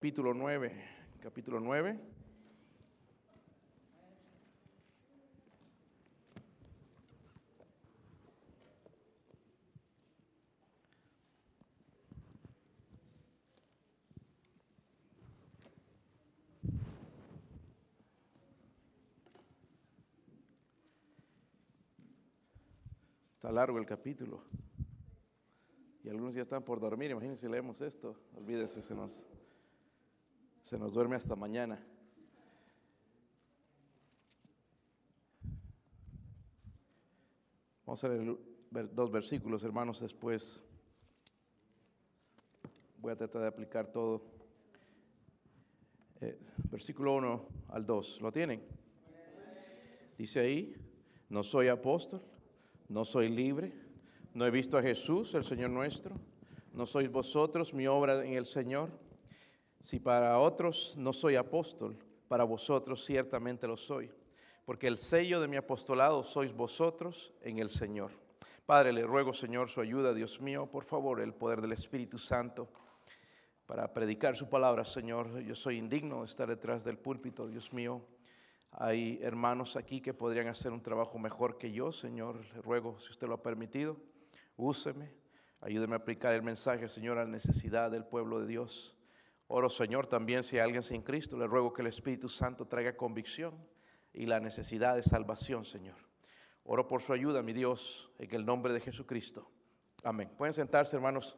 capítulo 9, capítulo 9. Está largo el capítulo. Y algunos ya están por dormir. Imagínense, leemos esto. Olvídese, se nos, se nos duerme hasta mañana. Vamos a leer dos versículos, hermanos, después. Voy a tratar de aplicar todo. Eh, versículo 1 al 2. ¿Lo tienen? Dice ahí, no soy apóstol, no soy libre no he visto a Jesús, el Señor nuestro. No sois vosotros mi obra en el Señor. Si para otros no soy apóstol, para vosotros ciertamente lo soy. Porque el sello de mi apostolado sois vosotros en el Señor. Padre, le ruego, Señor, su ayuda, Dios mío, por favor, el poder del Espíritu Santo para predicar su palabra, Señor. Yo soy indigno de estar detrás del púlpito, Dios mío. Hay hermanos aquí que podrían hacer un trabajo mejor que yo, Señor. Le ruego, si usted lo ha permitido, úseme, ayúdeme a aplicar el mensaje, Señor, a la necesidad del pueblo de Dios. Oro, Señor, también si hay alguien sin Cristo, le ruego que el Espíritu Santo traiga convicción y la necesidad de salvación, Señor. Oro por su ayuda, mi Dios, en el nombre de Jesucristo. Amén. Pueden sentarse, hermanos.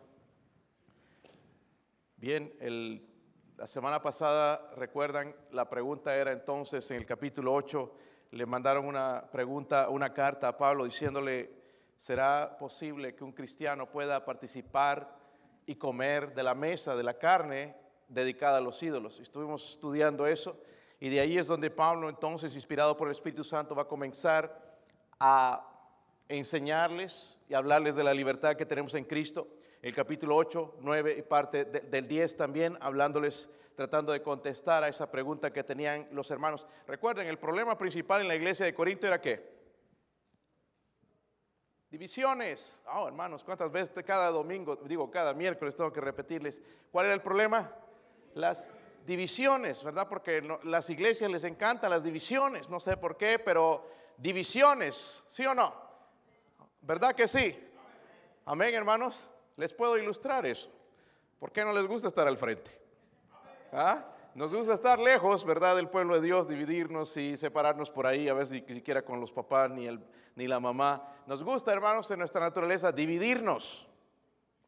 Bien, la semana pasada, recuerdan, la pregunta era entonces en el capítulo 8, le mandaron una pregunta, una carta a Pablo diciéndole, será posible que un cristiano pueda participar y comer de la mesa de la carne dedicada a los ídolos. Estuvimos estudiando eso y de ahí es donde Pablo entonces, inspirado por el Espíritu Santo, va a comenzar a enseñarles y hablarles de la libertad que tenemos en Cristo. El capítulo 8, 9 y parte del 10 también, hablándoles, tratando de contestar a esa pregunta que tenían los hermanos. Recuerden, el problema principal en la iglesia de Corinto era que Divisiones. Oh, hermanos, ¿cuántas veces cada domingo, digo, cada miércoles tengo que repetirles? ¿Cuál era el problema? Las divisiones, ¿verdad? Porque las iglesias les encantan las divisiones, no sé por qué, pero divisiones, ¿sí o no? ¿Verdad que sí? Amén, hermanos. Les puedo ilustrar eso. ¿Por qué no les gusta estar al frente? ¿Ah? Nos gusta estar lejos, ¿verdad? Del pueblo de Dios, dividirnos y separarnos por ahí, a veces ni siquiera con los papás ni, el, ni la mamá. Nos gusta, hermanos, en nuestra naturaleza dividirnos,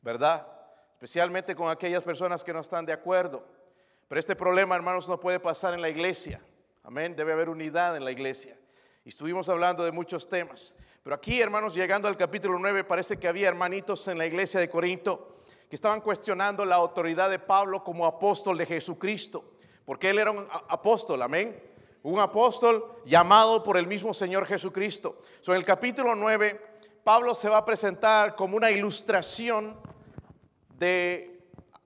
¿verdad? Especialmente con aquellas personas que no están de acuerdo. Pero este problema, hermanos, no puede pasar en la iglesia. Amén. Debe haber unidad en la iglesia. Y estuvimos hablando de muchos temas. Pero aquí, hermanos, llegando al capítulo 9, parece que había hermanitos en la iglesia de Corinto que estaban cuestionando la autoridad de Pablo como apóstol de Jesucristo porque él era un apóstol, amén. Un apóstol llamado por el mismo Señor Jesucristo. en el capítulo 9, Pablo se va a presentar como una ilustración de,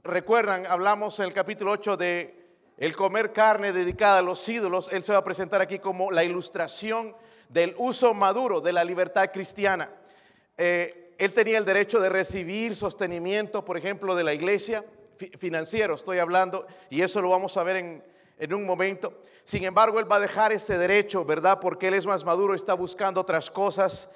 recuerdan, hablamos en el capítulo 8 de el comer carne dedicada a los ídolos. Él se va a presentar aquí como la ilustración del uso maduro de la libertad cristiana. Eh, él tenía el derecho de recibir sostenimiento, por ejemplo, de la iglesia financiero estoy hablando, y eso lo vamos a ver en, en un momento. Sin embargo, él va a dejar ese derecho, ¿verdad? Porque él es más maduro, está buscando otras cosas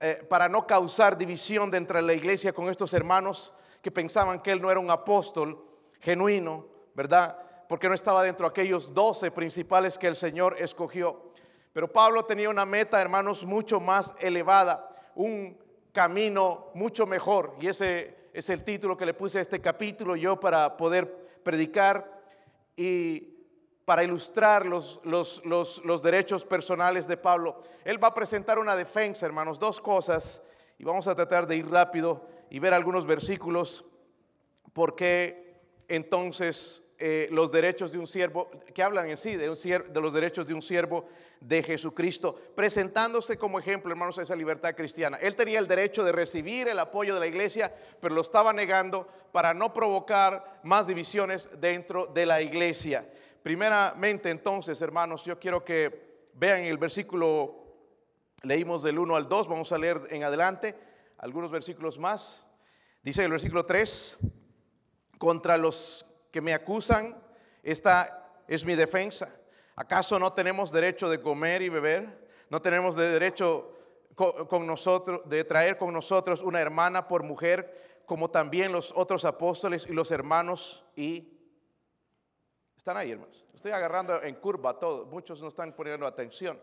eh, para no causar división dentro de la iglesia con estos hermanos que pensaban que él no era un apóstol genuino, ¿verdad? Porque no estaba dentro de aquellos doce principales que el Señor escogió. Pero Pablo tenía una meta, hermanos, mucho más elevada, un camino mucho mejor, y ese es el título que le puse a este capítulo yo para poder predicar y para ilustrar los, los, los, derechos personales de Pablo. Él va a presentar una defensa, hermanos, dos cosas, y vamos a tratar de ir rápido y ver algunos versículos, porque entonces eh, los derechos de un siervo, que hablan en sí de, un de los derechos de un siervo de Jesucristo, presentándose como ejemplo, hermanos, de esa libertad cristiana. Él tenía el derecho de recibir el apoyo de la iglesia, pero lo estaba negando para no provocar más divisiones dentro de la iglesia. Primeramente, entonces, hermanos, yo quiero que vean el versículo, leímos del 1 al 2, vamos a leer en adelante algunos versículos más. Dice el versículo 3, contra los que me acusan Esta es mi defensa. ¿Acaso no tenemos derecho de comer y beber? ¿No tenemos de derecho con, nosotros de traer con nosotros una hermana por mujer, como también los otros apóstoles y los hermanos y están ahí, hermanos. Estoy agarrando en curva todo. Muchos no están poniendo atención.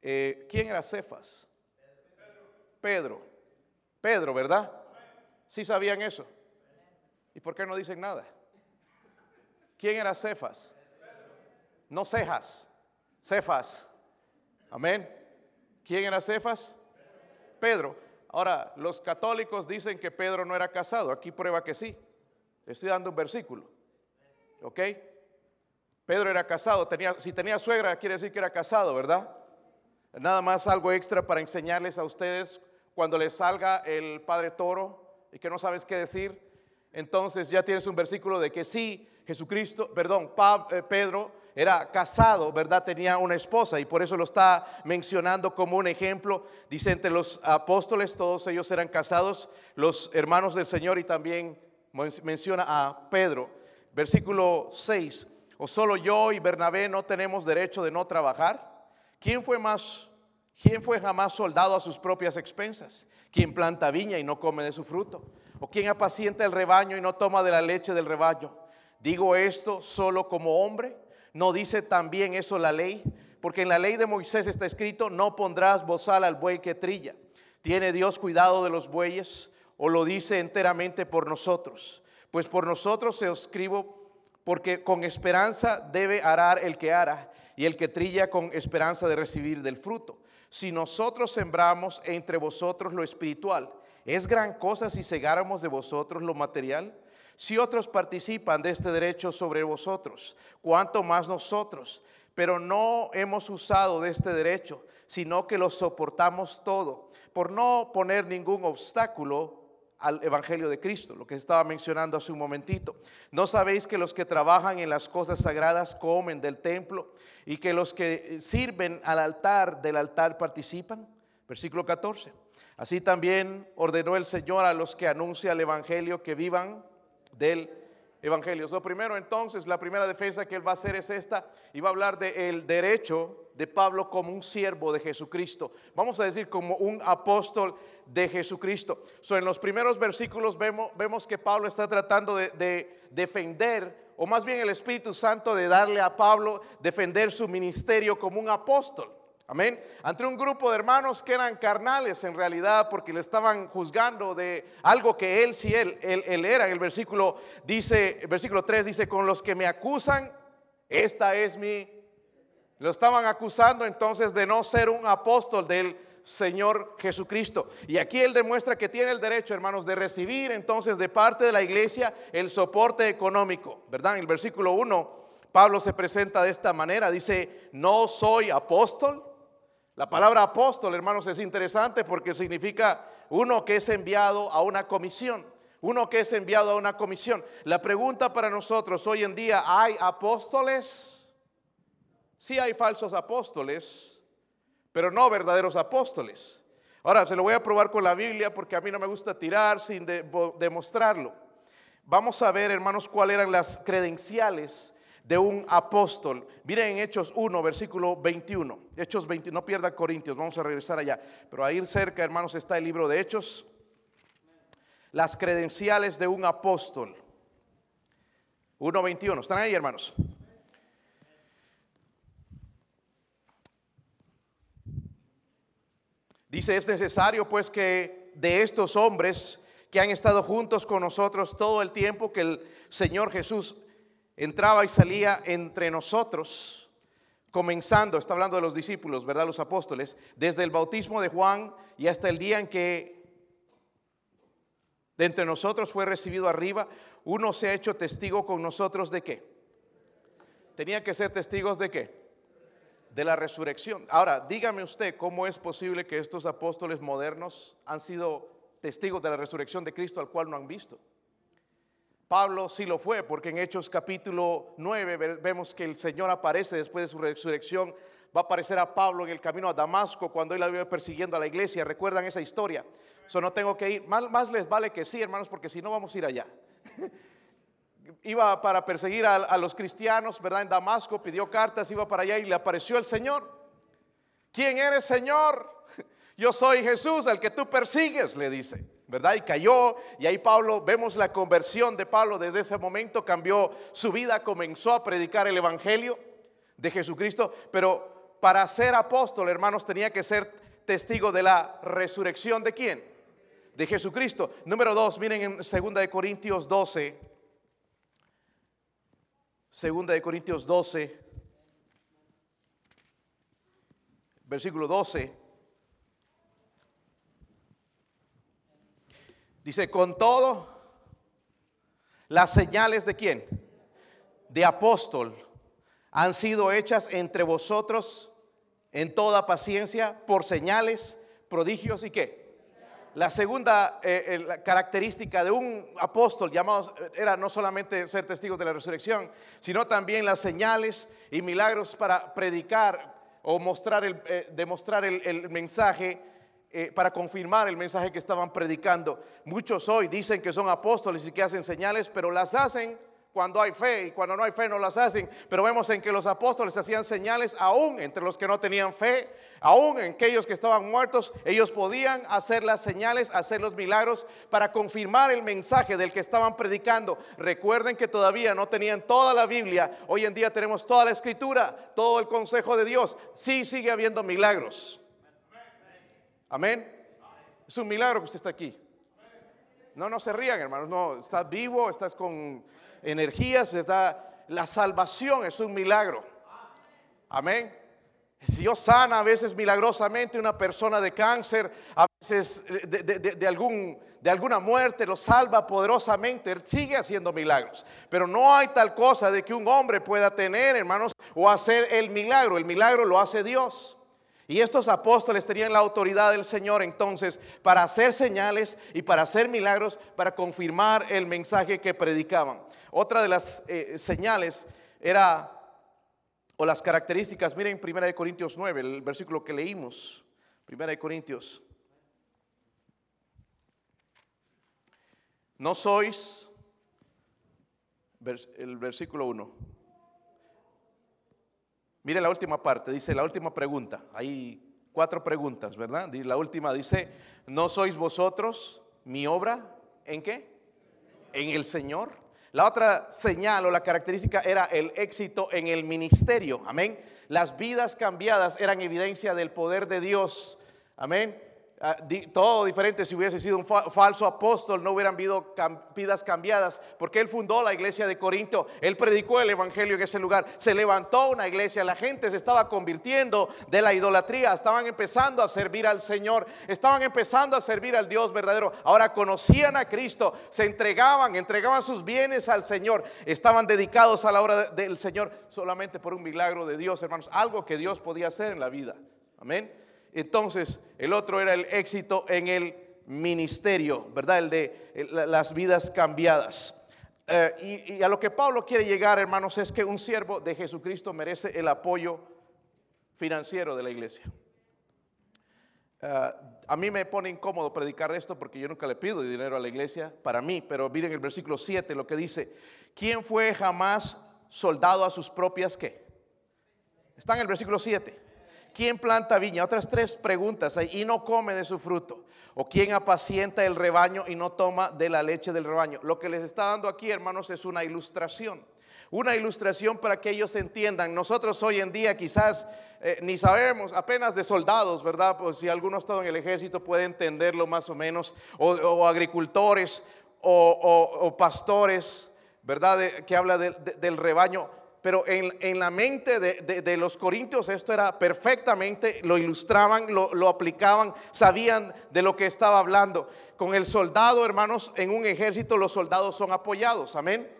Eh, ¿Quién era Cefas? Pedro. Pedro, ¿verdad? Sí sabían eso. ¿Y por qué no dicen nada? ¿Quién era Cefas? No Cejas, Cefas. Amén. ¿Quién era Cefas? Pedro. Ahora, los católicos dicen que Pedro no era casado. Aquí prueba que sí. Estoy dando un versículo. ¿Ok? Pedro era casado. Tenía, si tenía suegra, quiere decir que era casado, ¿verdad? Nada más algo extra para enseñarles a ustedes cuando les salga el Padre Toro y que no sabes qué decir. Entonces ya tienes un versículo de que sí, Jesucristo, perdón, eh, Pedro era casado, ¿verdad? Tenía una esposa y por eso lo está mencionando como un ejemplo. Dice entre los apóstoles, todos ellos eran casados, los hermanos del Señor y también menciona a Pedro. Versículo 6, o solo yo y Bernabé no tenemos derecho de no trabajar. ¿Quién fue más, quién fue jamás soldado a sus propias expensas? ¿Quién planta viña y no come de su fruto? ¿O quién apacienta el rebaño y no toma de la leche del rebaño? Digo esto solo como hombre ¿No dice también eso la ley? Porque en la ley de Moisés está escrito, no pondrás bozal al buey que trilla. ¿Tiene Dios cuidado de los bueyes o lo dice enteramente por nosotros? Pues por nosotros se escribo porque con esperanza debe arar el que ara y el que trilla con esperanza de recibir del fruto. Si nosotros sembramos entre vosotros lo espiritual, ¿es gran cosa si cegáramos de vosotros lo material? Si otros participan de este derecho sobre vosotros, cuanto más nosotros. Pero no hemos usado de este derecho, sino que lo soportamos todo, por no poner ningún obstáculo al Evangelio de Cristo, lo que estaba mencionando hace un momentito. ¿No sabéis que los que trabajan en las cosas sagradas comen del templo y que los que sirven al altar del altar participan? Versículo 14. Así también ordenó el Señor a los que anuncian el Evangelio que vivan del Evangelio. Lo primero entonces, la primera defensa que él va a hacer es esta, y va a hablar del derecho de Pablo como un siervo de Jesucristo. Vamos a decir como un apóstol de Jesucristo. En los primeros versículos vemos, vemos que Pablo está tratando de defender, o más bien el Espíritu Santo de darle a Pablo defender su ministerio como un apóstol. Amén. Ante un grupo de hermanos que eran carnales en realidad porque le estaban juzgando de algo que él sí él, él, era. El versículo dice, el versículo 3 dice, con los que me acusan, esta es mi... Lo estaban acusando entonces de no ser un apóstol del Señor Jesucristo. Y aquí él demuestra que tiene el derecho, hermanos, de recibir entonces de parte de la iglesia el soporte económico, ¿verdad? En el versículo 1, Pablo se presenta de esta manera, dice, no soy apóstol la palabra apóstol, hermanos, es interesante porque significa uno que es enviado a una comisión. Uno que es enviado a una comisión. La pregunta para nosotros hoy en día, ¿hay apóstoles? Sí hay falsos apóstoles, pero no verdaderos apóstoles. Ahora, se lo voy a probar con la Biblia porque a mí no me gusta tirar sin demostrarlo. Vamos a ver, hermanos, cuáles eran las credenciales de un apóstol. Miren en Hechos 1, versículo 21. Hechos 20, no pierda Corintios, vamos a regresar allá. Pero ahí cerca, hermanos, está el libro de Hechos. Las credenciales de un apóstol. 1.21. ¿Están ahí, hermanos? Dice, es necesario pues que de estos hombres que han estado juntos con nosotros todo el tiempo que el Señor Jesús entraba y salía entre nosotros, comenzando, está hablando de los discípulos, ¿verdad? Los apóstoles, desde el bautismo de Juan y hasta el día en que de entre nosotros fue recibido arriba, uno se ha hecho testigo con nosotros de qué? Tenía que ser testigos de qué? De la resurrección. Ahora, dígame usted cómo es posible que estos apóstoles modernos han sido testigos de la resurrección de Cristo al cual no han visto. Pablo sí lo fue, porque en Hechos capítulo 9 vemos que el Señor aparece después de su resurrección. Va a aparecer a Pablo en el camino a Damasco cuando él iba persiguiendo a la iglesia. ¿Recuerdan esa historia? Eso no tengo que ir. Más les vale que sí, hermanos, porque si no vamos a ir allá. iba para perseguir a, los cristianos, ¿verdad? En Damasco, pidió cartas, iba para allá y le apareció el Señor. ¿Quién eres, Señor? Yo soy Jesús, el que tú persigues, le dice. ¿verdad? Y cayó, y ahí Pablo, vemos la conversión de Pablo desde ese momento, cambió su vida, comenzó a predicar el Evangelio de Jesucristo, pero para ser apóstol, hermanos, tenía que ser testigo de la resurrección de quién? De Jesucristo. Número dos, miren en 2 de Corintios 12, 2 de Corintios 12, versículo 12. Dice, con todo, las señales de quién? De apóstol han sido hechas entre vosotros en toda paciencia por señales, prodigios y qué. La segunda eh, eh, característica de un apóstol llamado era no solamente ser testigos de la resurrección, sino también las señales y milagros para predicar o mostrar el, eh, demostrar el, mensaje para confirmar el mensaje que estaban predicando. Muchos hoy dicen que son apóstoles y que hacen señales, pero las hacen cuando hay fe y cuando no hay fe no las hacen. Pero vemos en que los apóstoles hacían señales aún entre los que no tenían fe, aún en aquellos que estaban muertos, ellos podían hacer las señales, hacer los milagros para confirmar el mensaje del que estaban predicando. Recuerden que todavía no tenían toda la Biblia, hoy en día tenemos toda la escritura, todo el consejo de Dios. Sí sigue habiendo milagros. Amén. Es un milagro que usted está aquí. No, no se rían, hermanos. No, estás vivo, estás con energías, está, la salvación es un milagro. Amén. Si Dios sana a veces milagrosamente una persona de cáncer, a veces de, algún, de alguna muerte, lo salva poderosamente, Él sigue haciendo milagros. Pero no hay tal cosa de que un hombre pueda tener, hermanos, o hacer el milagro. El milagro lo hace Dios. Y estos apóstoles tenían la autoridad del Señor entonces para hacer señales y para hacer milagros, para confirmar el mensaje que predicaban. Otra de las eh, señales era, o las características, miren 1 Corintios 9, el versículo que leímos. 1 Corintios. No sois, el versículo 1. Mire la última parte, dice la última pregunta. Hay cuatro preguntas, ¿verdad? La última dice, ¿no sois vosotros mi obra en qué? En el Señor. La otra señal o la característica era el éxito en el ministerio. Amén. Las vidas cambiadas eran evidencia del poder de Dios. Amén. Ah, todo diferente si hubiese sido un falso apóstol, no hubieran habido vidas cambiadas, porque él fundó la iglesia de Corinto, él predicó el evangelio en ese lugar, se levantó una iglesia, la gente se estaba convirtiendo de la idolatría, estaban empezando a servir al Señor, estaban empezando a servir al Dios verdadero, ahora conocían a Cristo, se entregaban, entregaban sus bienes al Señor, estaban dedicados a la obra del Señor solamente por un milagro de Dios, hermanos, algo que Dios podía hacer en la vida. Amén. Entonces, el otro era el éxito en el ministerio, ¿verdad? El de las vidas cambiadas. Eh, y, a lo que Pablo quiere llegar, hermanos, es que un siervo de Jesucristo merece el apoyo financiero de la iglesia. Eh, a mí me pone incómodo predicar esto porque yo nunca le pido dinero a la iglesia para mí, pero miren el versículo 7 lo que dice, ¿quién fue jamás soldado a sus propias qué? Está en el versículo 7. ¿Quién planta viña? Otras tres preguntas y no come de su fruto. ¿O quién apacienta el rebaño y no toma de la leche del rebaño? Lo que les está dando aquí, hermanos, es una ilustración. Una ilustración para que ellos entiendan. Nosotros hoy en día quizás eh, ni sabemos, apenas de soldados, ¿verdad? Pues si alguno ha estado en el ejército puede entenderlo más o menos. O, agricultores o, pastores, ¿verdad? que habla del rebaño pero en, la mente de, los corintios esto era perfectamente, lo ilustraban, lo, aplicaban, sabían de lo que estaba hablando. Con el soldado, hermanos, en un ejército los soldados son apoyados, amén.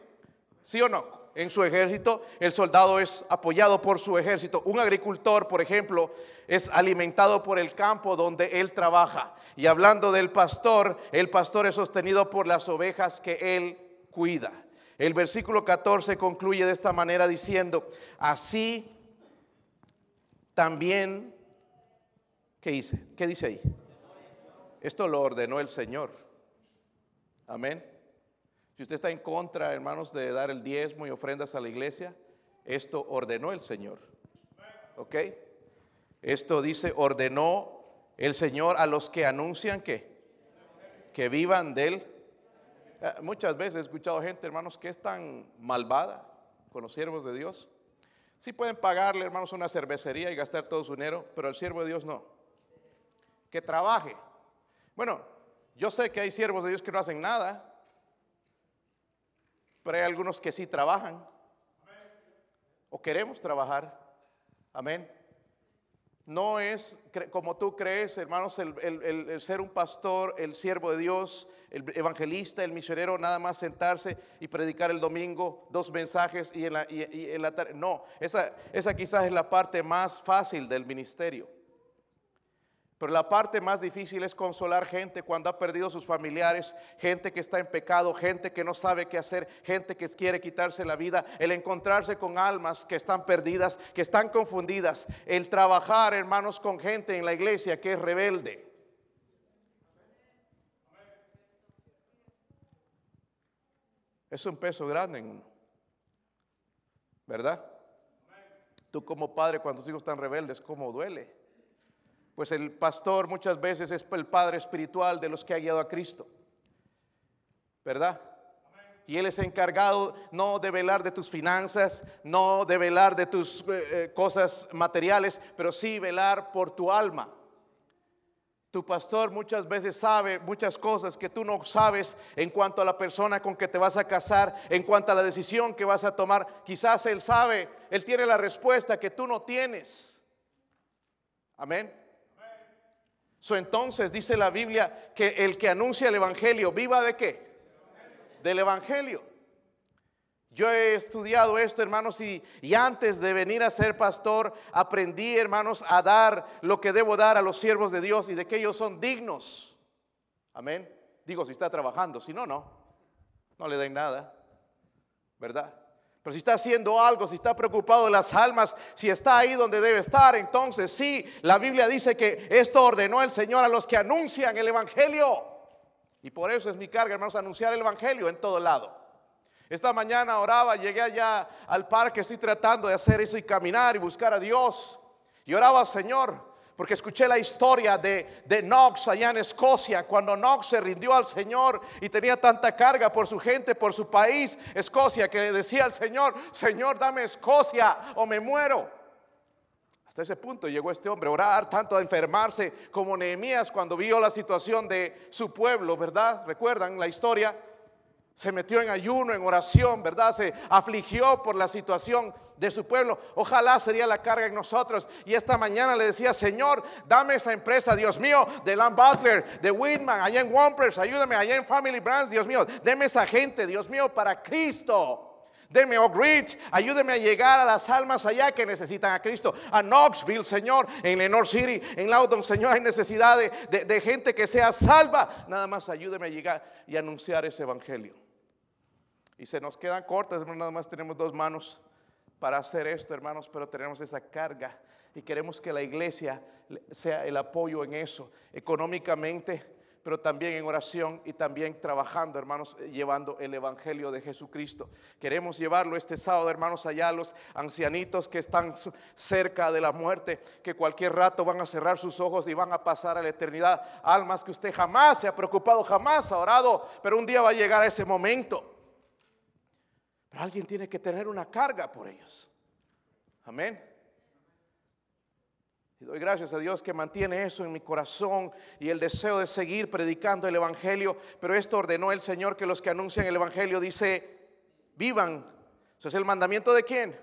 ¿Sí o no? En su ejército el soldado es apoyado por su ejército. Un agricultor, por ejemplo, es alimentado por el campo donde él trabaja. Y hablando del pastor, el pastor es sostenido por las ovejas que él cuida. El versículo 14 concluye de esta manera diciendo, así también, ¿qué dice? ¿Qué dice ahí? Esto lo ordenó el Señor. Amén. Si usted está en contra, hermanos, de dar el diezmo y ofrendas a la iglesia, esto ordenó el Señor. ¿Ok? Esto dice, ordenó el Señor a los que anuncian que, que vivan de él. Eh, muchas veces he escuchado gente, hermanos, que es tan malvada con los siervos de Dios. Sí pueden pagarle, hermanos, una cervecería y gastar todo su dinero, pero el siervo de Dios no. Que trabaje. Bueno, yo sé que hay siervos de Dios que no hacen nada, pero hay algunos que sí trabajan o queremos trabajar. Amén. No es como tú crees, hermanos, el, ser un pastor, el siervo de Dios, el evangelista, el misionero, nada más sentarse y predicar el domingo dos mensajes y en la, y, en la tarde. No, esa, esa quizás es la parte más fácil del ministerio. Pero la parte más difícil es consolar gente cuando ha perdido sus familiares, gente que está en pecado, gente que no sabe qué hacer, gente que quiere quitarse la vida, el encontrarse con almas que están perdidas, que están confundidas, el trabajar, hermanos, con gente en la iglesia que es rebelde. Es un peso grande en uno, ¿verdad? Tú como padre cuando tus hijos están rebeldes, ¿cómo duele? Pues el pastor muchas veces es el padre espiritual de los que ha guiado a Cristo. ¿Verdad? Y Él es encargado no de velar de tus finanzas, no de velar de tus eh, eh, cosas materiales, pero sí velar por tu alma. Tu pastor muchas veces sabe muchas cosas que tú no sabes en cuanto a la persona con que te vas a casar, en cuanto a la decisión que vas a tomar. Quizás Él sabe, Él tiene la respuesta que tú no tienes. Amén entonces dice la Biblia que el que anuncia el Evangelio, ¿viva de qué? Del Evangelio. Yo he estudiado esto, hermanos, y, y, antes de venir a ser pastor, aprendí, hermanos, a dar lo que debo dar a los siervos de Dios y de que ellos son dignos. Amén. Digo, si está trabajando, si no, no. No le den nada. ¿Verdad? Pero si está haciendo algo, si está preocupado de las almas, si está ahí donde debe estar, entonces sí, la Biblia dice que esto ordenó el Señor a los que anuncian el Evangelio. Y por eso es mi carga, hermanos, anunciar el Evangelio en todo lado. Esta mañana oraba, llegué allá al parque, estoy tratando de hacer eso y caminar y buscar a Dios. Y oraba, Señor, porque escuché la historia de, de, Knox allá en Escocia, cuando Knox se rindió al Señor y tenía tanta carga por su gente, por su país, Escocia, que le decía al Señor, Señor, dame Escocia o me muero. Hasta ese punto llegó este hombre a orar, tanto a enfermarse como Nehemías cuando vio la situación de su pueblo, ¿verdad? ¿Recuerdan la historia? Se metió en ayuno, en oración, ¿verdad? Se afligió por la situación de su pueblo. Ojalá sería la carga en nosotros. Y esta mañana le decía, Señor, dame esa empresa, Dios mío, de Lamb Butler, de Whitman, allá en Wampers, ayúdame, allá en Family Brands, Dios mío, deme esa gente, Dios mío, para Cristo. Deme Oak Ridge, ayúdeme a llegar a las almas allá que necesitan a Cristo. A Knoxville, Señor, en Lenore City, en Loudon, Señor, hay necesidad de, de gente que sea salva. Nada más ayúdeme a llegar y anunciar ese evangelio. Y se nos quedan cortas, nada más tenemos dos manos para hacer esto, hermanos, pero tenemos esa carga y queremos que la iglesia sea el apoyo en eso, económicamente, pero también en oración y también trabajando, hermanos, llevando el Evangelio de Jesucristo. Queremos llevarlo este sábado, hermanos, allá a los ancianitos que están cerca de la muerte, que cualquier rato van a cerrar sus ojos y van a pasar a la eternidad. Almas que usted jamás se ha preocupado, jamás ha orado, pero un día va a llegar a ese momento. Pero alguien tiene que tener una carga por ellos. Amén. Y doy gracias a Dios que mantiene eso en mi corazón y el deseo de seguir predicando el Evangelio. Pero esto ordenó el Señor que los que anuncian el Evangelio dice, vivan. Eso es el mandamiento de quién.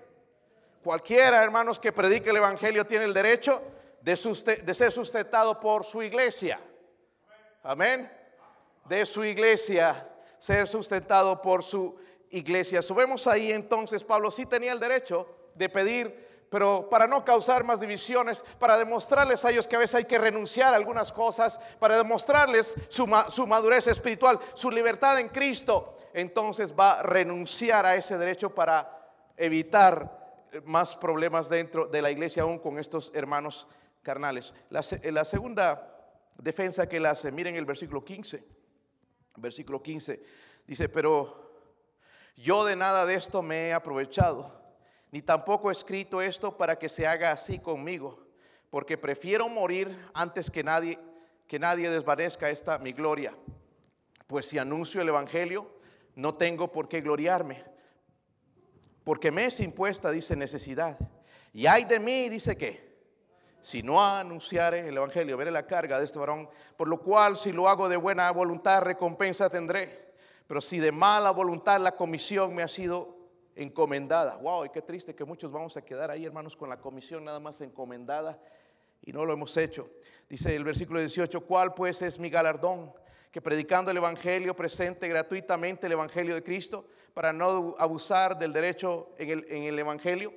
Cualquiera, hermanos, que predique el Evangelio tiene el derecho de, de ser sustentado por su iglesia. Amén. De su iglesia, ser sustentado por su iglesia. Subemos ahí entonces, Pablo sí tenía el derecho de pedir pero para no causar más divisiones, para demostrarles a ellos que a veces hay que renunciar a algunas cosas, para demostrarles su, madurez espiritual, su libertad en Cristo, entonces va a renunciar a ese derecho para evitar más problemas dentro de la iglesia, aún con estos hermanos carnales. La, la segunda defensa que él hace, miren el versículo 15, versículo 15, dice, pero Yo de nada de esto me he aprovechado, ni tampoco he escrito esto para que se haga así conmigo, porque prefiero morir antes que nadie que nadie desvanezca esta mi gloria. Pues si anuncio el evangelio, no tengo por qué gloriarme, porque me es impuesta, dice necesidad. Y hay de mí, dice que si no anunciare el Evangelio, veré la carga de este varón, por lo cual si lo hago de buena voluntad, recompensa tendré. Pero si de mala voluntad la comisión me ha sido encomendada. Wow, y qué triste que muchos vamos a quedar ahí, hermanos, con la comisión nada más encomendada y no lo hemos hecho. Dice el versículo 18, ¿cuál pues es mi galardón? Que predicando el Evangelio presente gratuitamente el Evangelio de Cristo para no abusar del derecho en el, en el Evangelio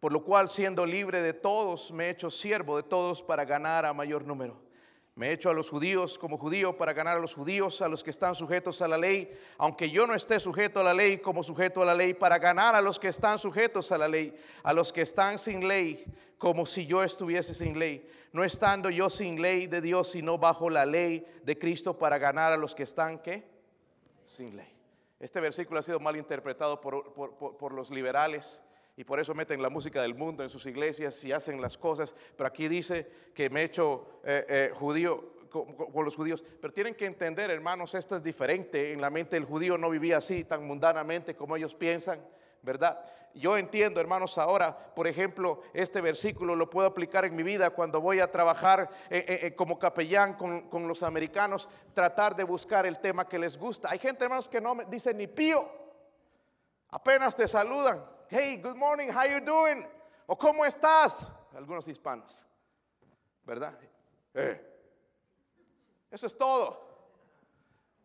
por lo cual siendo libre de todos me he hecho siervo de todos para ganar a mayor número. Me he hecho a los judíos como judío para ganar a los judíos, a los que están sujetos a la ley, aunque yo no esté sujeto a la ley como sujeto a la ley, para ganar a los que están sujetos a la ley, a los que están sin ley, como si yo estuviese sin ley, no estando yo sin ley de Dios, sino bajo la ley de Cristo para ganar a los que están, ¿qué? Sin ley. Este versículo ha sido mal interpretado por, por, por los liberales y por eso meten la música del mundo en sus iglesias y hacen las cosas. Pero aquí dice que me he hecho eh, eh, judío con, los judíos. Pero tienen que entender, hermanos, esto es diferente. En la mente del judío no vivía así tan mundanamente como ellos piensan, ¿verdad? Yo entiendo, hermanos, ahora, por ejemplo, este versículo lo puedo aplicar en mi vida cuando voy a trabajar eh, como capellán con, con, los americanos, tratar de buscar el tema que les gusta. Hay gente, hermanos, que no dice ni pío, apenas te saludan hey, good morning, how you doing? O cómo estás? Algunos hispanos, ¿verdad? Eh. Eso es todo,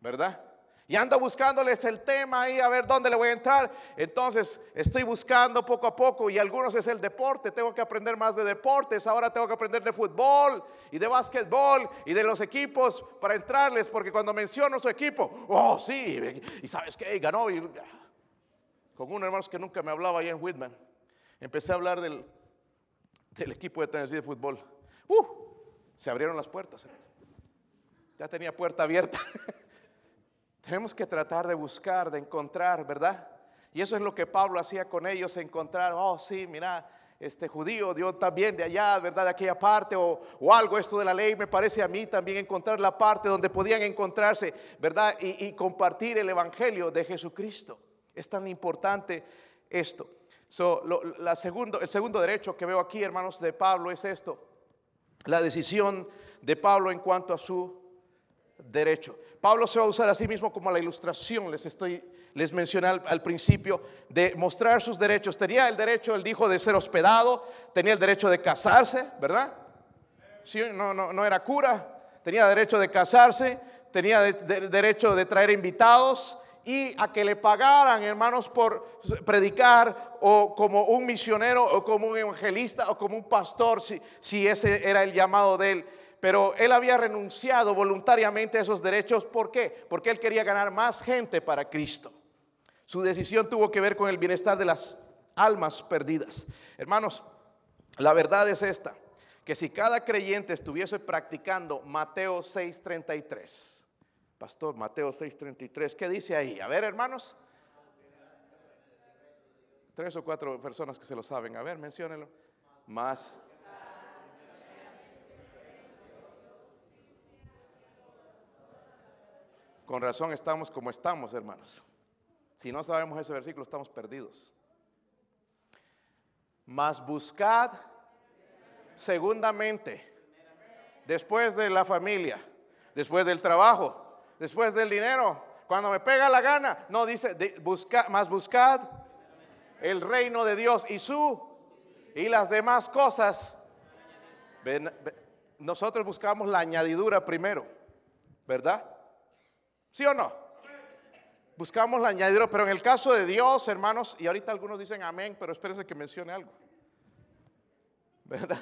¿verdad? Y ando buscándoles el tema ahí a ver dónde le voy a entrar. Entonces estoy buscando poco a poco y algunos es el deporte. Tengo que aprender más de deportes. Ahora tengo que aprender de fútbol y de básquetbol y de los equipos para entrarles. Porque cuando menciono su equipo, oh sí, y sabes qué, ganó. Y, con un hermano que nunca me hablaba allá en Whitman. Empecé a hablar del, equipo de Tennessee de fútbol. ¡Uh! Se abrieron las puertas. Ya tenía puerta abierta. Tenemos que tratar de buscar, de encontrar, ¿verdad? Y eso es lo que Pablo hacía con ellos, encontrar, oh sí, mira, este judío, Dios también de allá, ¿verdad? De aquella parte, o, algo esto de la ley, me parece a mí también encontrar la parte donde podían encontrarse, ¿verdad? Y compartir el Evangelio de Jesucristo. Es tan importante esto. la segundo, el segundo derecho que veo aquí, hermanos, de Pablo es esto. La decisión de Pablo en cuanto a su derecho. Pablo se va a usar a sí mismo como la ilustración, les estoy les mencioné al, principio de mostrar sus derechos. Tenía el derecho, él dijo, de ser hospedado, tenía el derecho de casarse, ¿verdad? Sí, no, no, no era cura, tenía derecho de casarse, tenía derecho de traer invitados, y a que le pagaran, hermanos, por predicar o como un misionero o como un evangelista o como un pastor, si, si ese era el llamado de él. Pero él había renunciado voluntariamente a esos derechos. ¿Por qué? Porque él quería ganar más gente para Cristo. Su decisión tuvo que ver con el bienestar de las almas perdidas. Hermanos, la verdad es esta, que si cada creyente estuviese practicando Mateo 6:33, Pastor, Mateo 6:33. ¿Qué dice ahí? A ver, hermanos. Tres o cuatro personas que se lo saben. A ver, menciónenlo. Más. Con razón estamos como estamos, hermanos. Si no sabemos ese versículo, estamos perdidos. Más buscad segundamente, después de la familia, después del trabajo, después del dinero. Cuando me pega la gana, no dice, busca, más buscad el reino de Dios y su y las demás cosas. nosotros buscamos la añadidura primero, ¿verdad? ¿Sí o no? Buscamos la añadidura, pero en el caso de Dios, hermanos, y ahorita algunos dicen amén, pero espérense que mencione algo. ¿Verdad?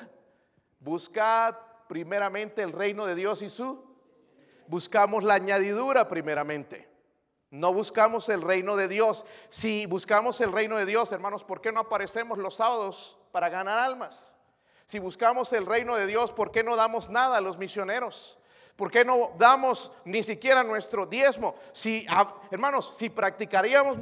Buscad primeramente el reino de Dios y su buscamos la añadidura primeramente. No buscamos el reino de Dios. Si buscamos el reino de Dios, hermanos, ¿por qué no aparecemos los sábados para ganar almas? Si buscamos el reino de Dios, ¿por qué no damos nada a los misioneros? ¿Por qué no damos ni siquiera nuestro diezmo? Si, ah, hermanos, si practicaríamos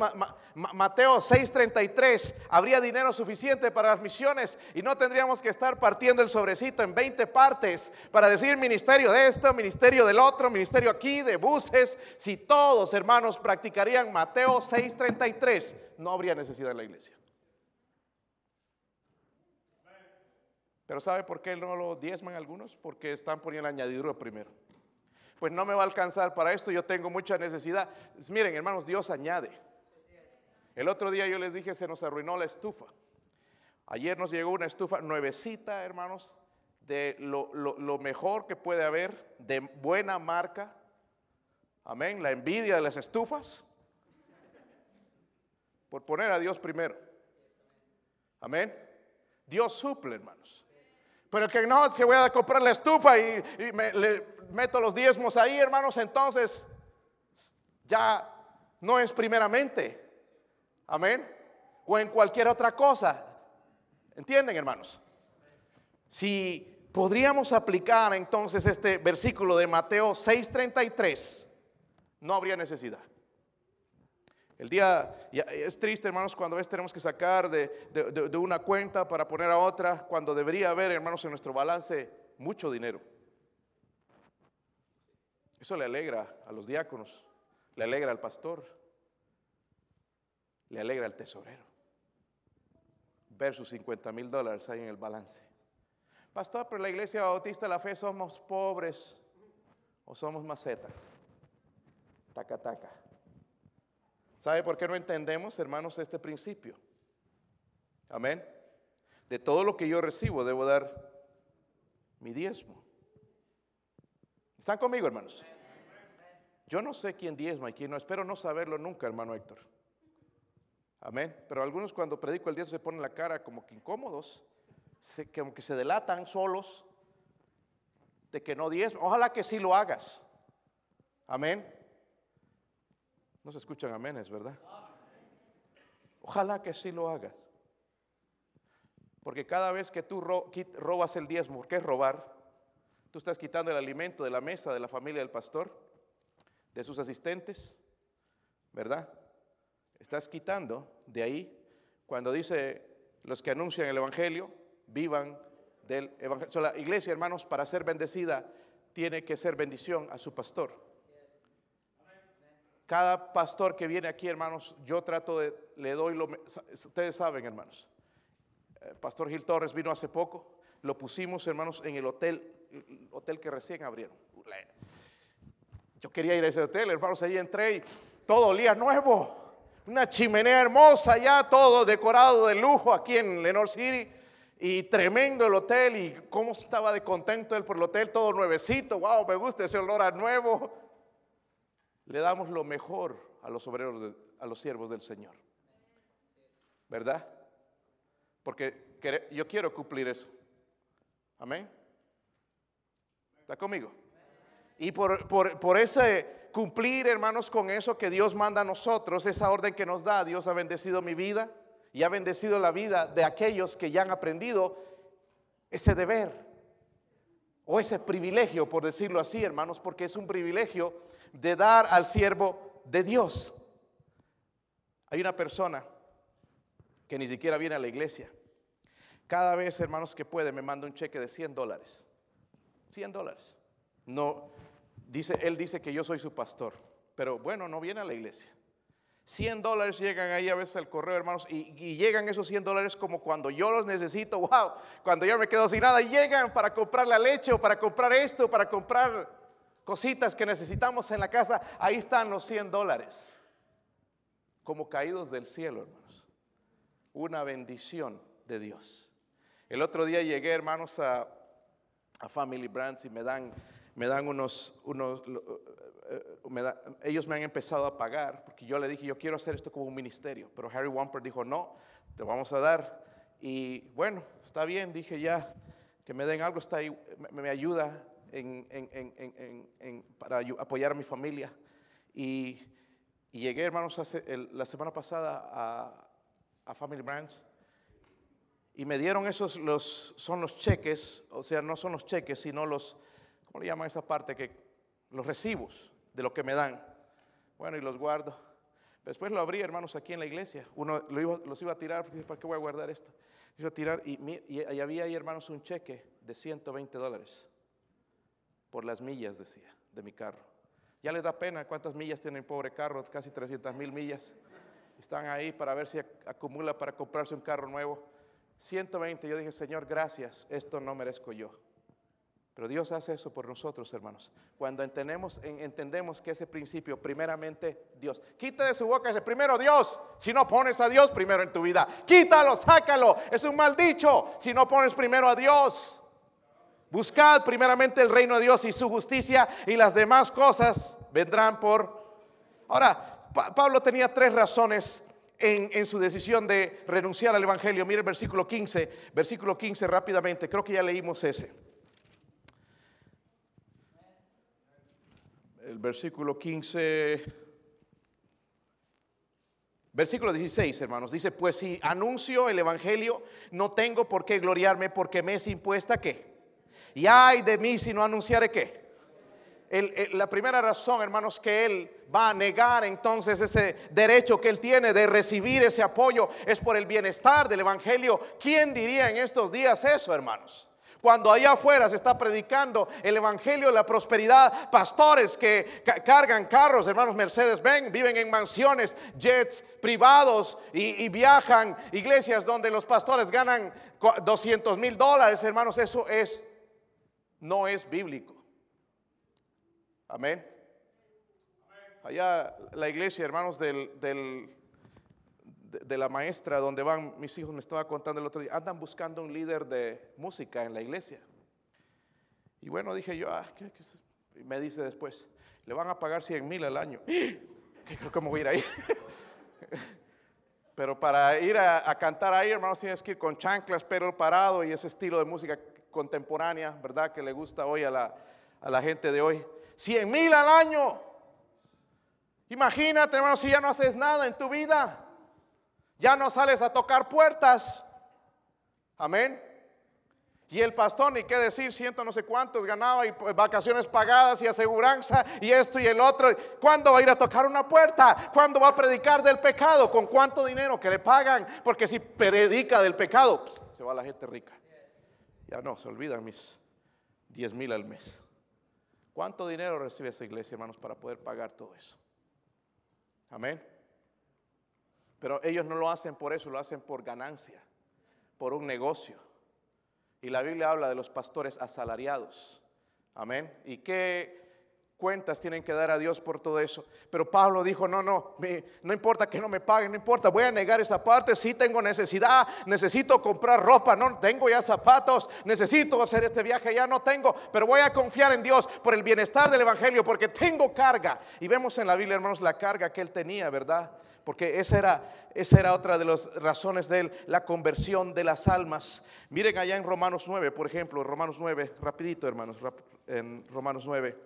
Mateo 6:33, habría dinero suficiente para las misiones y no tendríamos que estar partiendo el sobrecito en 20 partes para decir ministerio de esto, ministerio del otro, ministerio aquí, de buses. Si todos, hermanos, practicarían Mateo 6:33, no habría necesidad en la iglesia. Pero ¿sabe por qué no lo diezman algunos? Porque están poniendo el añadiduro primero pues no me va a alcanzar para esto, yo tengo mucha necesidad. Miren, hermanos, Dios añade. El otro día yo les dije, se nos arruinó la estufa. Ayer nos llegó una estufa nuevecita, hermanos, de lo, lo mejor que puede haber, de buena marca. Amén, la envidia de las estufas. Por poner a Dios primero. Amén. Dios suple, hermanos. Pero que no, es que voy a comprar la estufa y, me, le meto los diezmos ahí, hermanos, entonces ya no es primeramente. Amén. O en cualquier otra cosa. ¿Entienden, hermanos? Si podríamos aplicar entonces este versículo de Mateo 6:33, no habría necesidad. El día es triste, hermanos, cuando a veces tenemos que sacar de, una cuenta para poner a otra, cuando debería haber, hermanos, en nuestro balance mucho dinero. Eso le alegra a los diáconos, le alegra al pastor, le alegra al tesorero. Ver sus 50 mil dólares ahí en el balance. Pastor, pero la iglesia bautista la fe somos pobres o somos macetas. Taca, taca. ¿Sabe por qué no entendemos, hermanos, este principio? Amén. De todo lo que yo recibo debo dar mi diezmo. ¿Están conmigo, hermanos? Yo no sé quién diezma y quién no. Espero no saberlo nunca, hermano Héctor. Amén. Pero algunos cuando predico el diezmo se ponen la cara como que incómodos, como que se delatan solos de que no diezmo. Ojalá que sí lo hagas. Amén. No se escuchan aménes, ¿verdad? Ojalá que sí lo hagas. Porque cada vez que tú robas el diezmo, ¿qué es robar? Tú estás quitando el alimento de la mesa de la familia del pastor, de sus asistentes, ¿verdad? Estás quitando de ahí cuando dice los que anuncian el Evangelio, vivan del Evangelio. la iglesia, hermanos, para ser bendecida, tiene que ser bendición a su pastor. Cada pastor que viene aquí, hermanos, yo trato de, le doy lo, ustedes saben, hermanos. El pastor Gil Torres vino hace poco, lo pusimos, hermanos, en el hotel, el hotel que recién abrieron. Yo quería ir a ese hotel, hermanos, ahí entré y todo olía nuevo. Una chimenea hermosa, ya todo decorado de lujo aquí en Lenore City. Y tremendo el hotel y cómo estaba de contento él por el hotel, todo nuevecito. Wow, me gusta ese olor a nuevo le damos lo mejor a los obreros, a los siervos del Señor. ¿Verdad? Porque yo quiero cumplir eso. Amén. ¿Está conmigo? Y por, por, ese cumplir, hermanos, con eso que Dios manda a nosotros, esa orden que nos da, Dios ha bendecido mi vida y ha bendecido la vida de aquellos que ya han aprendido ese deber o ese privilegio, por decirlo así, hermanos, porque es un privilegio de dar al siervo de Dios. Hay una persona que ni siquiera viene a la iglesia. Cada vez, hermanos, que puede, me manda un cheque de 100 dólares. 100 dólares. No, dice, él dice que yo soy su pastor, pero bueno, no viene a la iglesia. 100 dólares llegan ahí a veces al correo, hermanos, y, llegan esos 100 dólares como cuando yo los necesito, wow, cuando yo me quedo sin nada, llegan para comprar la leche o para comprar esto, para comprar cositas que necesitamos en la casa, ahí están los 100 dólares, como caídos del cielo, hermanos. Una bendición de Dios. El otro día llegué, hermanos, a, Family Brands y me dan, me dan unos, unos eh, ellos me han empezado a pagar, porque yo le dije, yo quiero hacer esto como un ministerio, pero Harry Wamper dijo, no, te vamos a dar. Y bueno, está bien, dije ya, que me den algo, está ahí, me ayuda para apoyar a mi familia. Y, llegué, hermanos, la semana pasada a, Family Brands y me dieron esos, los, son los cheques, o sea, no son los cheques, sino los, ¿cómo le llaman esa parte? Que los recibos de lo que me dan. Bueno, y los guardo. Después lo abrí, hermanos, aquí en la iglesia. Uno los iba a tirar, porque ¿para qué voy a guardar esto? Iba a tirar y, y había ahí, hermanos, un cheque de 120 dólares por las millas, decía, de mi carro. Ya les da pena cuántas millas tiene el pobre carro, casi 300 mil millas. Están ahí para ver si acumula para comprarse un carro nuevo. 120, yo dije, Señor, gracias, esto no merezco yo. Pero Dios hace eso por nosotros, hermanos. Cuando entendemos, entendemos que ese principio, primeramente Dios. Quita de su boca ese primero Dios. Si no pones a Dios primero en tu vida, quítalo, sácalo. Es un mal dicho si no pones primero a Dios. Buscad primeramente el reino de Dios y su justicia y las demás cosas vendrán por... Ahora, Pablo tenía tres razones en, en, su decisión de renunciar al Evangelio. Mire el versículo 15, versículo 15 rápidamente, creo que ya leímos ese. El versículo 15, versículo 16, hermanos, dice, pues si anuncio el Evangelio, no tengo por qué gloriarme porque me es impuesta qué. Y ay de mí si no anunciare qué. la primera razón, hermanos, que él va a negar entonces ese derecho que él tiene de recibir ese apoyo es por el bienestar del Evangelio. ¿Quién diría en estos días eso, hermanos? Cuando allá afuera se está predicando el evangelio de la prosperidad, pastores que cargan carros, hermanos Mercedes ven, viven en mansiones, jets privados y, viajan, iglesias donde los pastores ganan 200 mil dólares, hermanos, eso es, no es bíblico. Amén. Allá la iglesia, hermanos, del de, la maestra donde van mis hijos, me estaba contando el otro día, andan buscando un líder de música en la iglesia. Y bueno, dije yo, ah, Y me dice después, le van a pagar 100 mil al año. ¿Qué me voy a ir ahí? Pero para ir a, cantar ahí, hermanos, tienes que ir con chanclas, pero parado y ese estilo de música contemporánea, ¿verdad? Que le gusta hoy a la, a la gente de hoy. 100 mil al año. Imagínate, hermano, si ya no haces nada en tu vida. Ya no sales a tocar puertas. Amén. Y el pastor, ni qué decir, ciento no sé cuántos ganaba y pues, vacaciones pagadas y aseguranza y esto y el otro. ¿Cuándo va a ir a tocar una puerta? ¿Cuándo va a predicar del pecado? ¿Con cuánto dinero que le pagan? Porque si predica del pecado, pues, se va la gente rica. Ya no, se olvidan mis 10 mil al mes. ¿Cuánto dinero recibe esa iglesia, hermanos, para poder pagar todo eso? Amén. Pero ellos no lo hacen por eso, lo hacen por ganancia, por un negocio. Y la Biblia habla de los pastores asalariados. Amén. ¿Y qué cuentas tienen que dar a Dios por todo eso? Pero Pablo dijo, no, no, no importa que no me paguen, no importa, voy a negar esa parte, sí tengo necesidad, necesito comprar ropa, no tengo ya zapatos, necesito hacer este viaje, ya no tengo, pero voy a confiar en Dios por el bienestar del Evangelio, porque tengo carga. Y vemos en la Biblia, hermanos, la carga que él tenía, ¿verdad? Porque esa era, esa era otra de las razones de él, la conversión de las almas. Miren allá en Romanos 9, por ejemplo, Romanos 9, rapidito hermanos, en Romanos 9.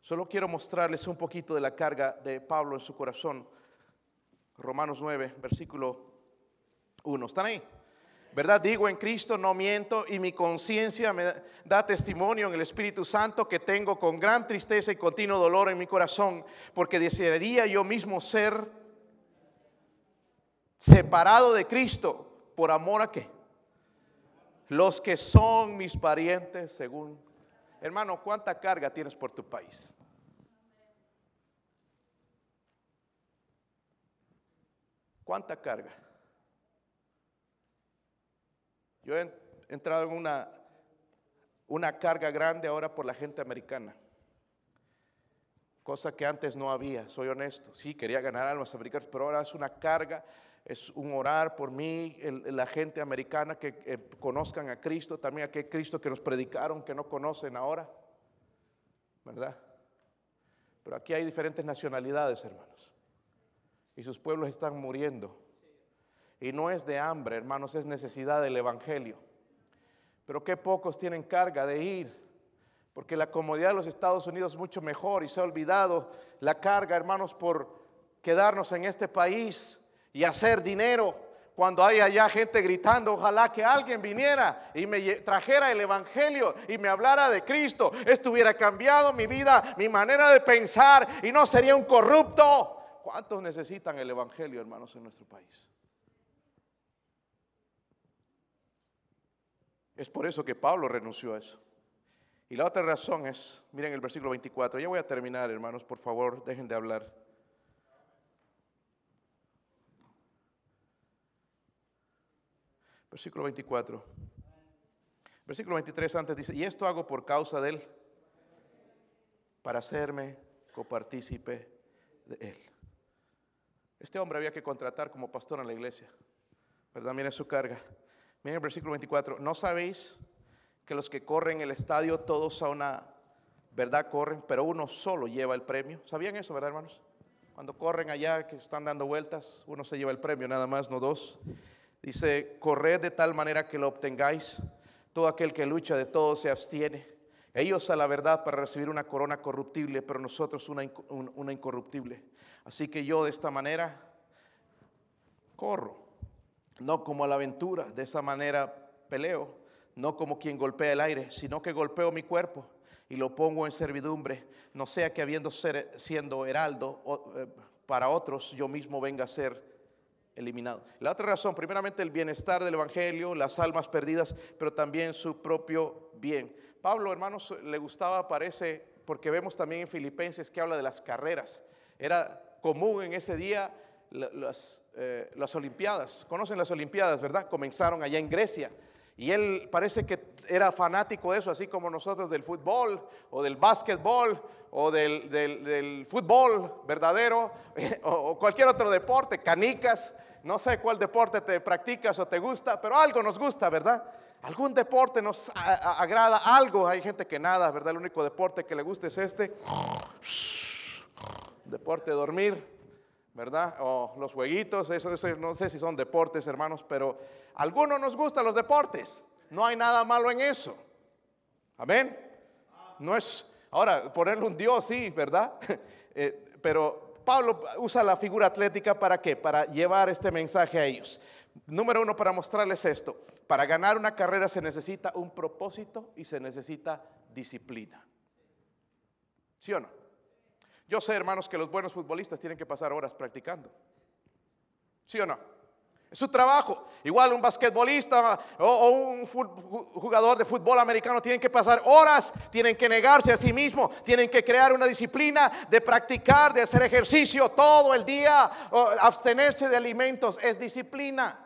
Solo quiero mostrarles un poquito de la carga de Pablo en su corazón. Romanos 9, versículo 1. ¿Están ahí? ¿Verdad? Digo en Cristo, no miento y mi conciencia me da testimonio en el Espíritu Santo que tengo con gran tristeza y continuo dolor en mi corazón, porque desearía yo mismo ser separado de Cristo por amor a qué? Los que son mis parientes según... Hermano, ¿cuánta carga tienes por tu país? ¿Cuánta carga? Yo he entrado en una, una carga grande ahora por la gente americana. Cosa que antes no había, soy honesto. Sí, quería ganar almas americanas, pero ahora es una carga es un orar por mí, la gente americana que eh, conozcan a Cristo, también aquel Cristo que nos predicaron, que no conocen ahora, ¿verdad? Pero aquí hay diferentes nacionalidades, hermanos, y sus pueblos están muriendo. Y no es de hambre, hermanos, es necesidad del Evangelio. Pero qué pocos tienen carga de ir, porque la comodidad de los Estados Unidos es mucho mejor y se ha olvidado la carga, hermanos, por quedarnos en este país y hacer dinero Cuando hay allá gente gritando, ojalá que alguien viniera y me trajera el Evangelio y me hablara de Cristo. Esto hubiera cambiado mi vida, mi manera de pensar y no sería un corrupto. ¿Cuántos necesitan el Evangelio, hermanos, en nuestro país? Es por eso que Pablo renunció a eso. Y la otra razón es, miren el versículo 24, ya voy a terminar, hermanos, por favor, dejen de hablar. Versículo 24. Versículo 23 antes dice, y esto hago por causa de él, para hacerme copartícipe de él. Este hombre había que contratar como pastor en la iglesia, ¿verdad? Miren su carga. Miren el versículo 24, ¿no sabéis que los que corren el estadio todos a una verdad corren, pero uno solo lleva el premio? ¿Sabían eso, verdad, hermanos? Cuando corren allá, que están dando vueltas, uno se lleva el premio, nada más, no dos. Dice, corred de tal manera que lo obtengáis. Todo aquel que lucha de todo se abstiene. Ellos a la verdad para recibir una corona corruptible, pero nosotros una, incorruptible. Así que yo de esta manera corro, no como a la aventura, de esa manera peleo, no como quien golpea el aire, sino que golpeo mi cuerpo y lo pongo en servidumbre, no sea que habiendo ser, siendo heraldo eh, para otros, yo mismo venga a ser eliminado. La otra razón, primeramente el bienestar del Evangelio, las almas perdidas, pero también su propio bien. Pablo, hermanos, le gustaba, parece, porque vemos también en Filipenses que habla de las carreras. Era común en ese día las, eh, las Olimpiadas. Conocen las Olimpiadas, ¿verdad? Comenzaron allá en Grecia. Y él parece que era fanático de eso, así como nosotros del fútbol o del básquetbol o del, fútbol verdadero o, cualquier otro deporte, canicas. No sé cuál deporte te practicas o te gusta, pero algo nos gusta, ¿verdad? Algún deporte nos agrada, algo. Hay gente que nada, ¿verdad? El único deporte que le gusta es este. Deporte de dormir, ¿verdad? O los jueguitos, eso, no sé si son deportes, hermanos, pero algunos nos gustan los deportes. No hay nada malo en eso. Amén. No es, ahora, ponerle un Dios, sí, ¿verdad? Eh, pero Pablo usa la figura atlética para qué? Para llevar este mensaje a ellos. Número uno, para mostrarles esto. Para ganar una carrera se necesita un propósito y se necesita disciplina. ¿Sí o no? Yo sé, hermanos, que los buenos futbolistas tienen que pasar horas practicando. ¿Sí o no? Es su trabajo. Igual un basquetbolista o, un jugador de fútbol americano tienen que pasar horas, tienen que negarse a sí mismo, tienen que crear una disciplina de practicar, de hacer ejercicio todo el día, abstenerse de alimentos, es disciplina.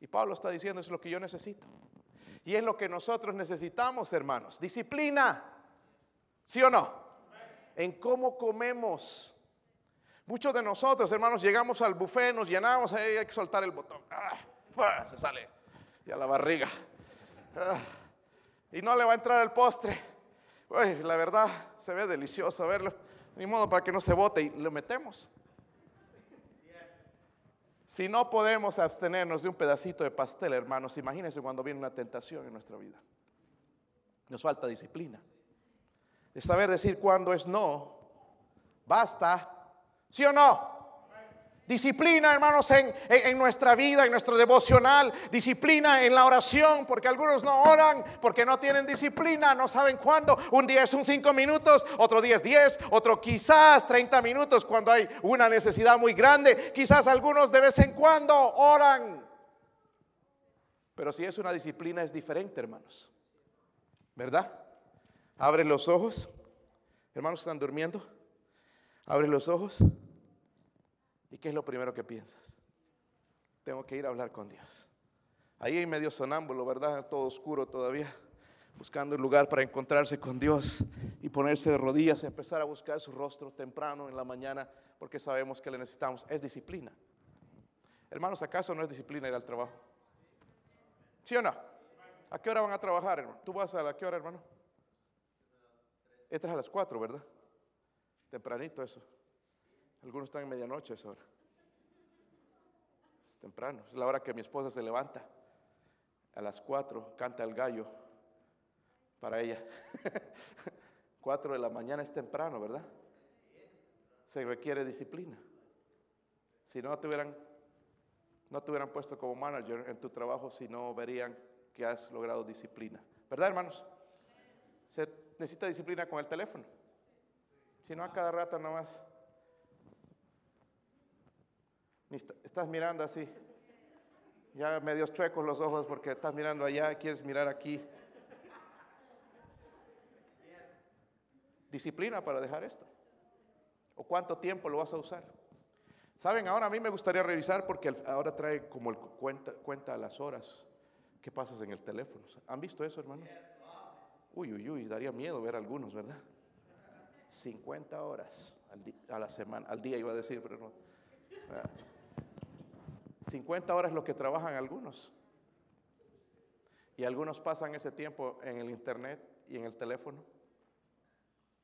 Y Pablo está diciendo, es lo que yo necesito. Y es lo que nosotros necesitamos, hermanos. Disciplina. ¿Sí o no? En cómo comemos. Muchos de nosotros, hermanos, llegamos al buffet, nos llenamos, hay que soltar el botón. Ah, se sale. Y a la barriga. Ah, y no le va a entrar el postre. la verdad, se ve delicioso verlo. Ni modo para que no se bote y lo metemos. Si no podemos abstenernos de un pedacito de pastel, hermanos, imagínense cuando viene una tentación en nuestra vida. Nos falta disciplina. De saber decir cuándo es no. Basta ¿Sí o no? Disciplina, hermanos, en, nuestra vida, en nuestro devocional. Disciplina en la oración, porque algunos no oran, porque no tienen disciplina, no saben cuándo. Un día es un cinco minutos, otro día es diez, otro quizás 30 minutos cuando hay una necesidad muy grande. Quizás algunos de vez en cuando oran. Pero si es una disciplina es diferente, hermanos. ¿Verdad? Abren los ojos. Hermanos, ¿están durmiendo? Abres los ojos. ¿Y qué es lo primero que piensas? Tengo que ir a hablar con Dios. Ahí en medio sonámbulo, ¿verdad? Todo oscuro todavía, buscando un lugar para encontrarse con Dios y ponerse de rodillas, empezar a buscar su rostro temprano en la mañana, porque sabemos que le necesitamos. Es disciplina. Hermanos, ¿acaso no es disciplina ir al trabajo? ¿Sí o no? ¿A qué hora van a trabajar, hermano? ¿Tú vas a la qué hora, hermano? Entras a las cuatro, ¿verdad? Tempranito eso. Algunos están en medianoche esa hora. Es temprano. Es la hora que mi esposa se levanta. A las cuatro canta el gallo para ella. Cuatro de la mañana es temprano, ¿verdad? Se requiere disciplina. Si no, tuvieran no te hubieran puesto como manager en tu trabajo si no verían que has logrado disciplina. ¿Verdad, hermanos? Se necesita disciplina con el teléfono. Si no, a cada rato nomás. Estás mirando así. Ya medio chuecos los ojos porque estás mirando allá, quieres mirar aquí. Disciplina para dejar esto. ¿O cuánto tiempo lo vas a usar? Saben, ahora a mí me gustaría revisar porque ahora trae como el cuenta, cuenta las horas que pasas en el teléfono. ¿Han visto eso, hermanos? Uy, uy, uy, daría miedo ver algunos, ¿verdad? 50 horas a la semana, al día iba a decir, pero no. 50 horas lo que trabajan algunos. Y algunos pasan ese tiempo en el internet y en el teléfono.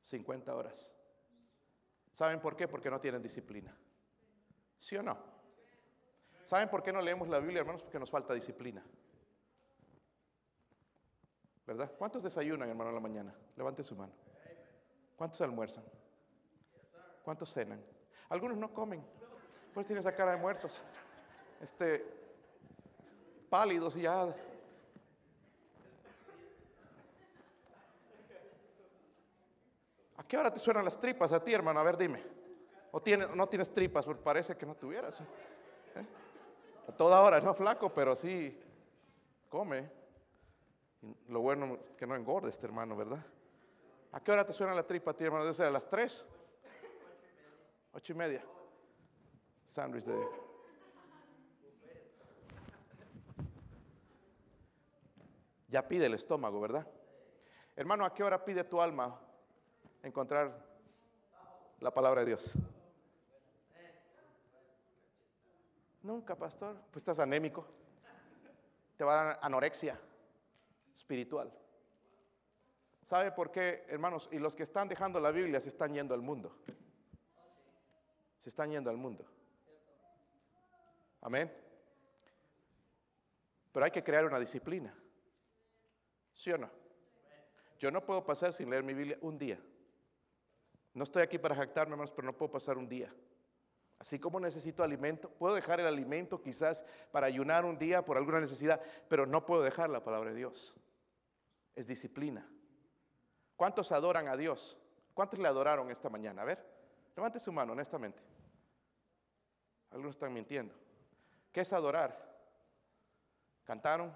50 horas. ¿Saben por qué? Porque no tienen disciplina. ¿Sí o no? ¿Saben por qué no leemos la Biblia, hermanos? Porque nos falta disciplina. ¿Verdad? ¿Cuántos desayunan, hermano, en la mañana? Levante su mano. ¿Cuántos almuerzan? ¿Cuántos cenan? Algunos no comen. Pues tienen esa cara de muertos. Este, pálidos y ya. ¿A qué hora te suenan las tripas a ti, hermano? A ver, dime. ¿O no tienes tripas? Porque parece que no tuvieras. ¿eh? A toda hora, no flaco, pero sí come. Lo bueno que no engorde este hermano, ¿verdad? ¿A qué hora te suena la tripa a ti, hermano? Debe ser a las tres. Ocho y media. Sándwich de. Ya pide el estómago, ¿verdad? Hermano, ¿a qué hora pide tu alma encontrar la palabra de Dios? Nunca, pastor. Pues estás anémico. Te va a dar anorexia espiritual. ¿Sabe por qué, hermanos? Y los que están dejando la Biblia se están yendo al mundo. Se están yendo al mundo. Amén. Pero hay que crear una disciplina. ¿Sí o no? Yo no puedo pasar sin leer mi Biblia un día. No estoy aquí para jactarme, hermanos, pero no puedo pasar un día. Así como necesito alimento, puedo dejar el alimento quizás para ayunar un día por alguna necesidad, pero no puedo dejar la palabra de Dios. Es disciplina. ¿Cuántos adoran a Dios? ¿Cuántos le adoraron esta mañana? A ver, levante su mano honestamente. Algunos están mintiendo. ¿Qué es adorar? Cantaron,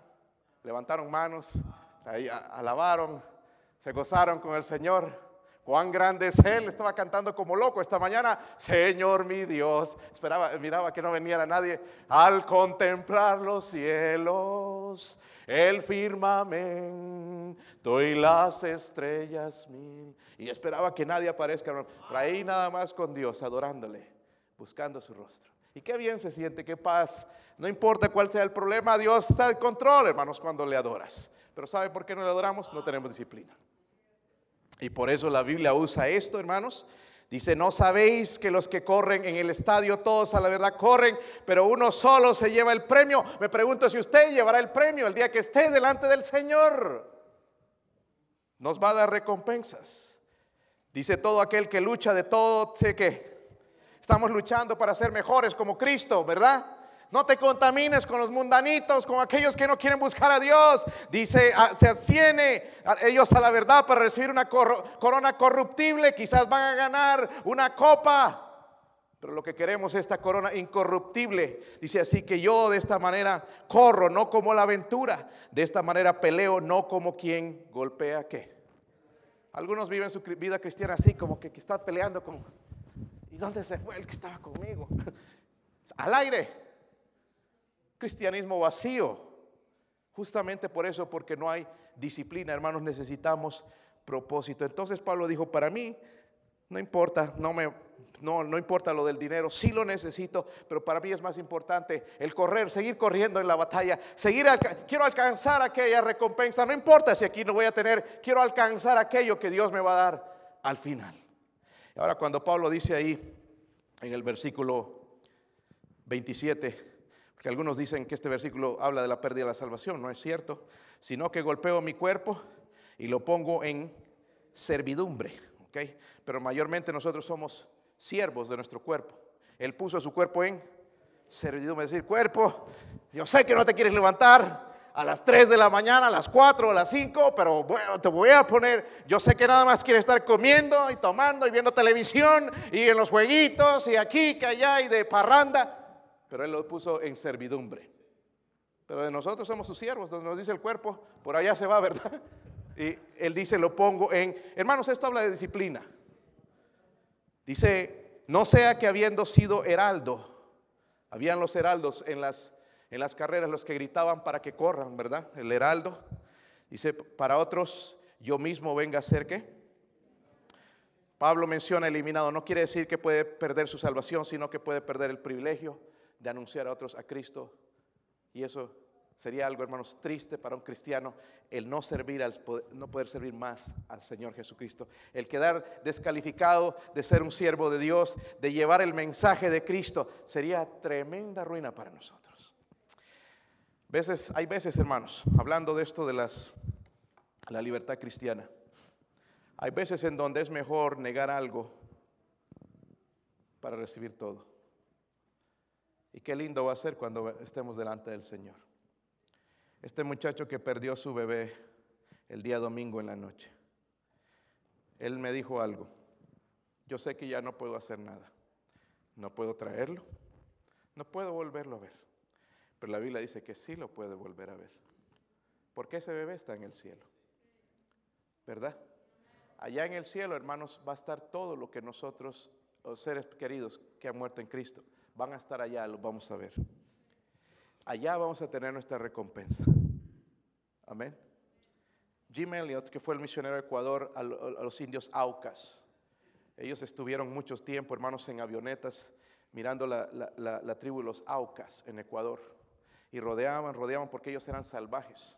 levantaron manos, alabaron, se gozaron con el Señor. Cuán grande es Él. Estaba cantando como loco esta mañana. Señor mi Dios. Esperaba, miraba que no veniera nadie. Al contemplar los cielos, el firmamento y las estrellas mil. Y esperaba que nadie aparezca. Por ahí nada más con Dios, adorándole, buscando su rostro. Y qué bien se siente, qué paz. No importa cuál sea el problema, Dios está en control, hermanos, cuando le adoras. Pero ¿sabe por qué no le adoramos? No tenemos disciplina. Y por eso la Biblia usa esto, hermanos. Dice, no sabéis que los que corren en el estadio, todos a la verdad corren, pero uno solo se lleva el premio. Me pregunto si usted llevará el premio el día que esté delante del Señor. Nos va a dar recompensas. Dice todo aquel que lucha de todo, sé que estamos luchando para ser mejores como Cristo, ¿verdad? No te contamines con los mundanitos, con aquellos que no quieren buscar a Dios. Dice, ah, se abstiene ellos a la verdad para recibir una corona corruptible. Quizás van a ganar una copa. Pero lo que queremos es esta corona incorruptible. Dice así que yo de esta manera corro, no como la aventura. De esta manera peleo, no como quien golpea qué. Algunos viven su vida cristiana así, como que, que está peleando con... ¿Y dónde se fue el que estaba conmigo? Al aire cristianismo vacío. Justamente por eso, porque no hay disciplina, hermanos, necesitamos propósito. Entonces Pablo dijo, para mí, no importa, no me, no, no importa lo del dinero, sí lo necesito, pero para mí es más importante el correr, seguir corriendo en la batalla, seguir, quiero alcanzar aquella recompensa, no importa si aquí no voy a tener, quiero alcanzar aquello que Dios me va a dar al final. Ahora cuando Pablo dice ahí en el versículo 27, que algunos dicen que este versículo habla de la pérdida de la salvación, no es cierto, sino que golpeo mi cuerpo y lo pongo en servidumbre, ¿ok? Pero mayormente nosotros somos siervos de nuestro cuerpo. Él puso su cuerpo en servidumbre, decir, cuerpo, yo sé que no te quieres levantar a las 3 de la mañana, a las 4, a las 5, pero bueno, te voy a poner, yo sé que nada más quieres estar comiendo y tomando y viendo televisión y en los jueguitos y aquí, que allá y de parranda, pero él lo puso en servidumbre. Pero de nosotros somos sus siervos, donde nos dice el cuerpo, por allá se va, ¿verdad? Y él dice, lo pongo en... Hermanos, esto habla de disciplina. Dice, no sea que habiendo sido heraldo, habían los heraldos en las, en las carreras, los que gritaban para que corran, ¿verdad? El heraldo. Dice, para otros, yo mismo venga a ser qué. Pablo menciona eliminado, no quiere decir que puede perder su salvación, sino que puede perder el privilegio de anunciar a otros a Cristo. Y eso Sería algo, hermanos, triste para un cristiano el no servir, al, no poder servir más al Señor Jesucristo. El quedar descalificado de ser un siervo de Dios, de llevar el mensaje de Cristo, sería tremenda ruina para nosotros. Veces, hay veces, hermanos, hablando de esto de las, la libertad cristiana, hay veces en donde es mejor negar algo para recibir todo. Y qué lindo va a ser cuando estemos delante del Señor. Este muchacho que perdió su bebé el día domingo en la noche, él me dijo algo. Yo sé que ya no puedo hacer nada. No puedo traerlo. No puedo volverlo a ver. Pero la Biblia dice que sí lo puede volver a ver. Porque ese bebé está en el cielo. ¿Verdad? Allá en el cielo, hermanos, va a estar todo lo que nosotros, los seres queridos que han muerto en Cristo, van a estar allá, lo vamos a ver allá vamos a tener nuestra recompensa. Amén. Jim Elliot, que fue el misionero de Ecuador a, los indios Aucas. Ellos estuvieron muchos tiempo, hermanos, en avionetas mirando la, la, tribu de los Aucas en Ecuador. Y rodeaban, rodeaban porque ellos eran salvajes.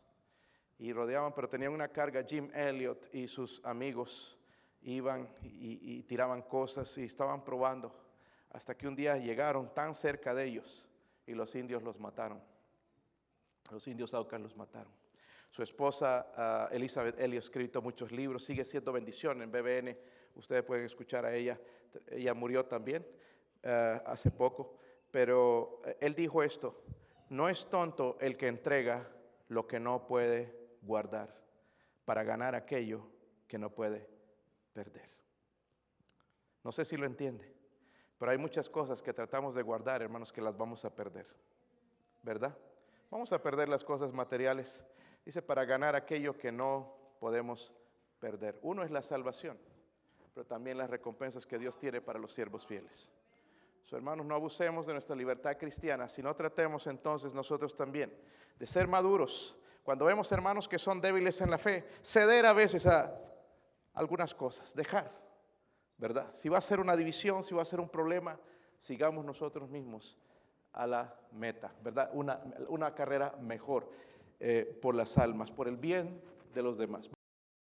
Y rodeaban, pero tenían una carga. Jim Elliot y sus amigos iban y tiraban cosas y estaban probando. Hasta que un día llegaron tan cerca de ellos y los indios los mataron. Los indios Aucas los mataron. Su esposa ah, Elizabeth Elliot ha escrito muchos libros, sigue siendo bendición en BBN. Ustedes pueden escuchar a ella. Ella murió también ah, hace poco, pero eh, él dijo esto: No es tonto el que entrega lo que no puede guardar para ganar aquello que no puede perder. No sé si lo entiende. Pero hay muchas cosas que tratamos de guardar, hermanos, que las vamos a perder. ¿Verdad? Vamos a perder las cosas materiales. Dice, para ganar aquello que no podemos perder. Uno es la salvación, pero también las recompensas que Dios tiene para los siervos fieles. So, hermanos, no abusemos de nuestra libertad cristiana, sino tratemos entonces nosotros también de ser maduros. Cuando vemos hermanos que son débiles en la fe, ceder a veces a algunas cosas, dejar. ¿Verdad? Si va a ser una división, si va a ser un problema, sigamos nosotros mismos a la meta, ¿verdad? Una, carrera mejor eh, por las almas, por el bien de los demás.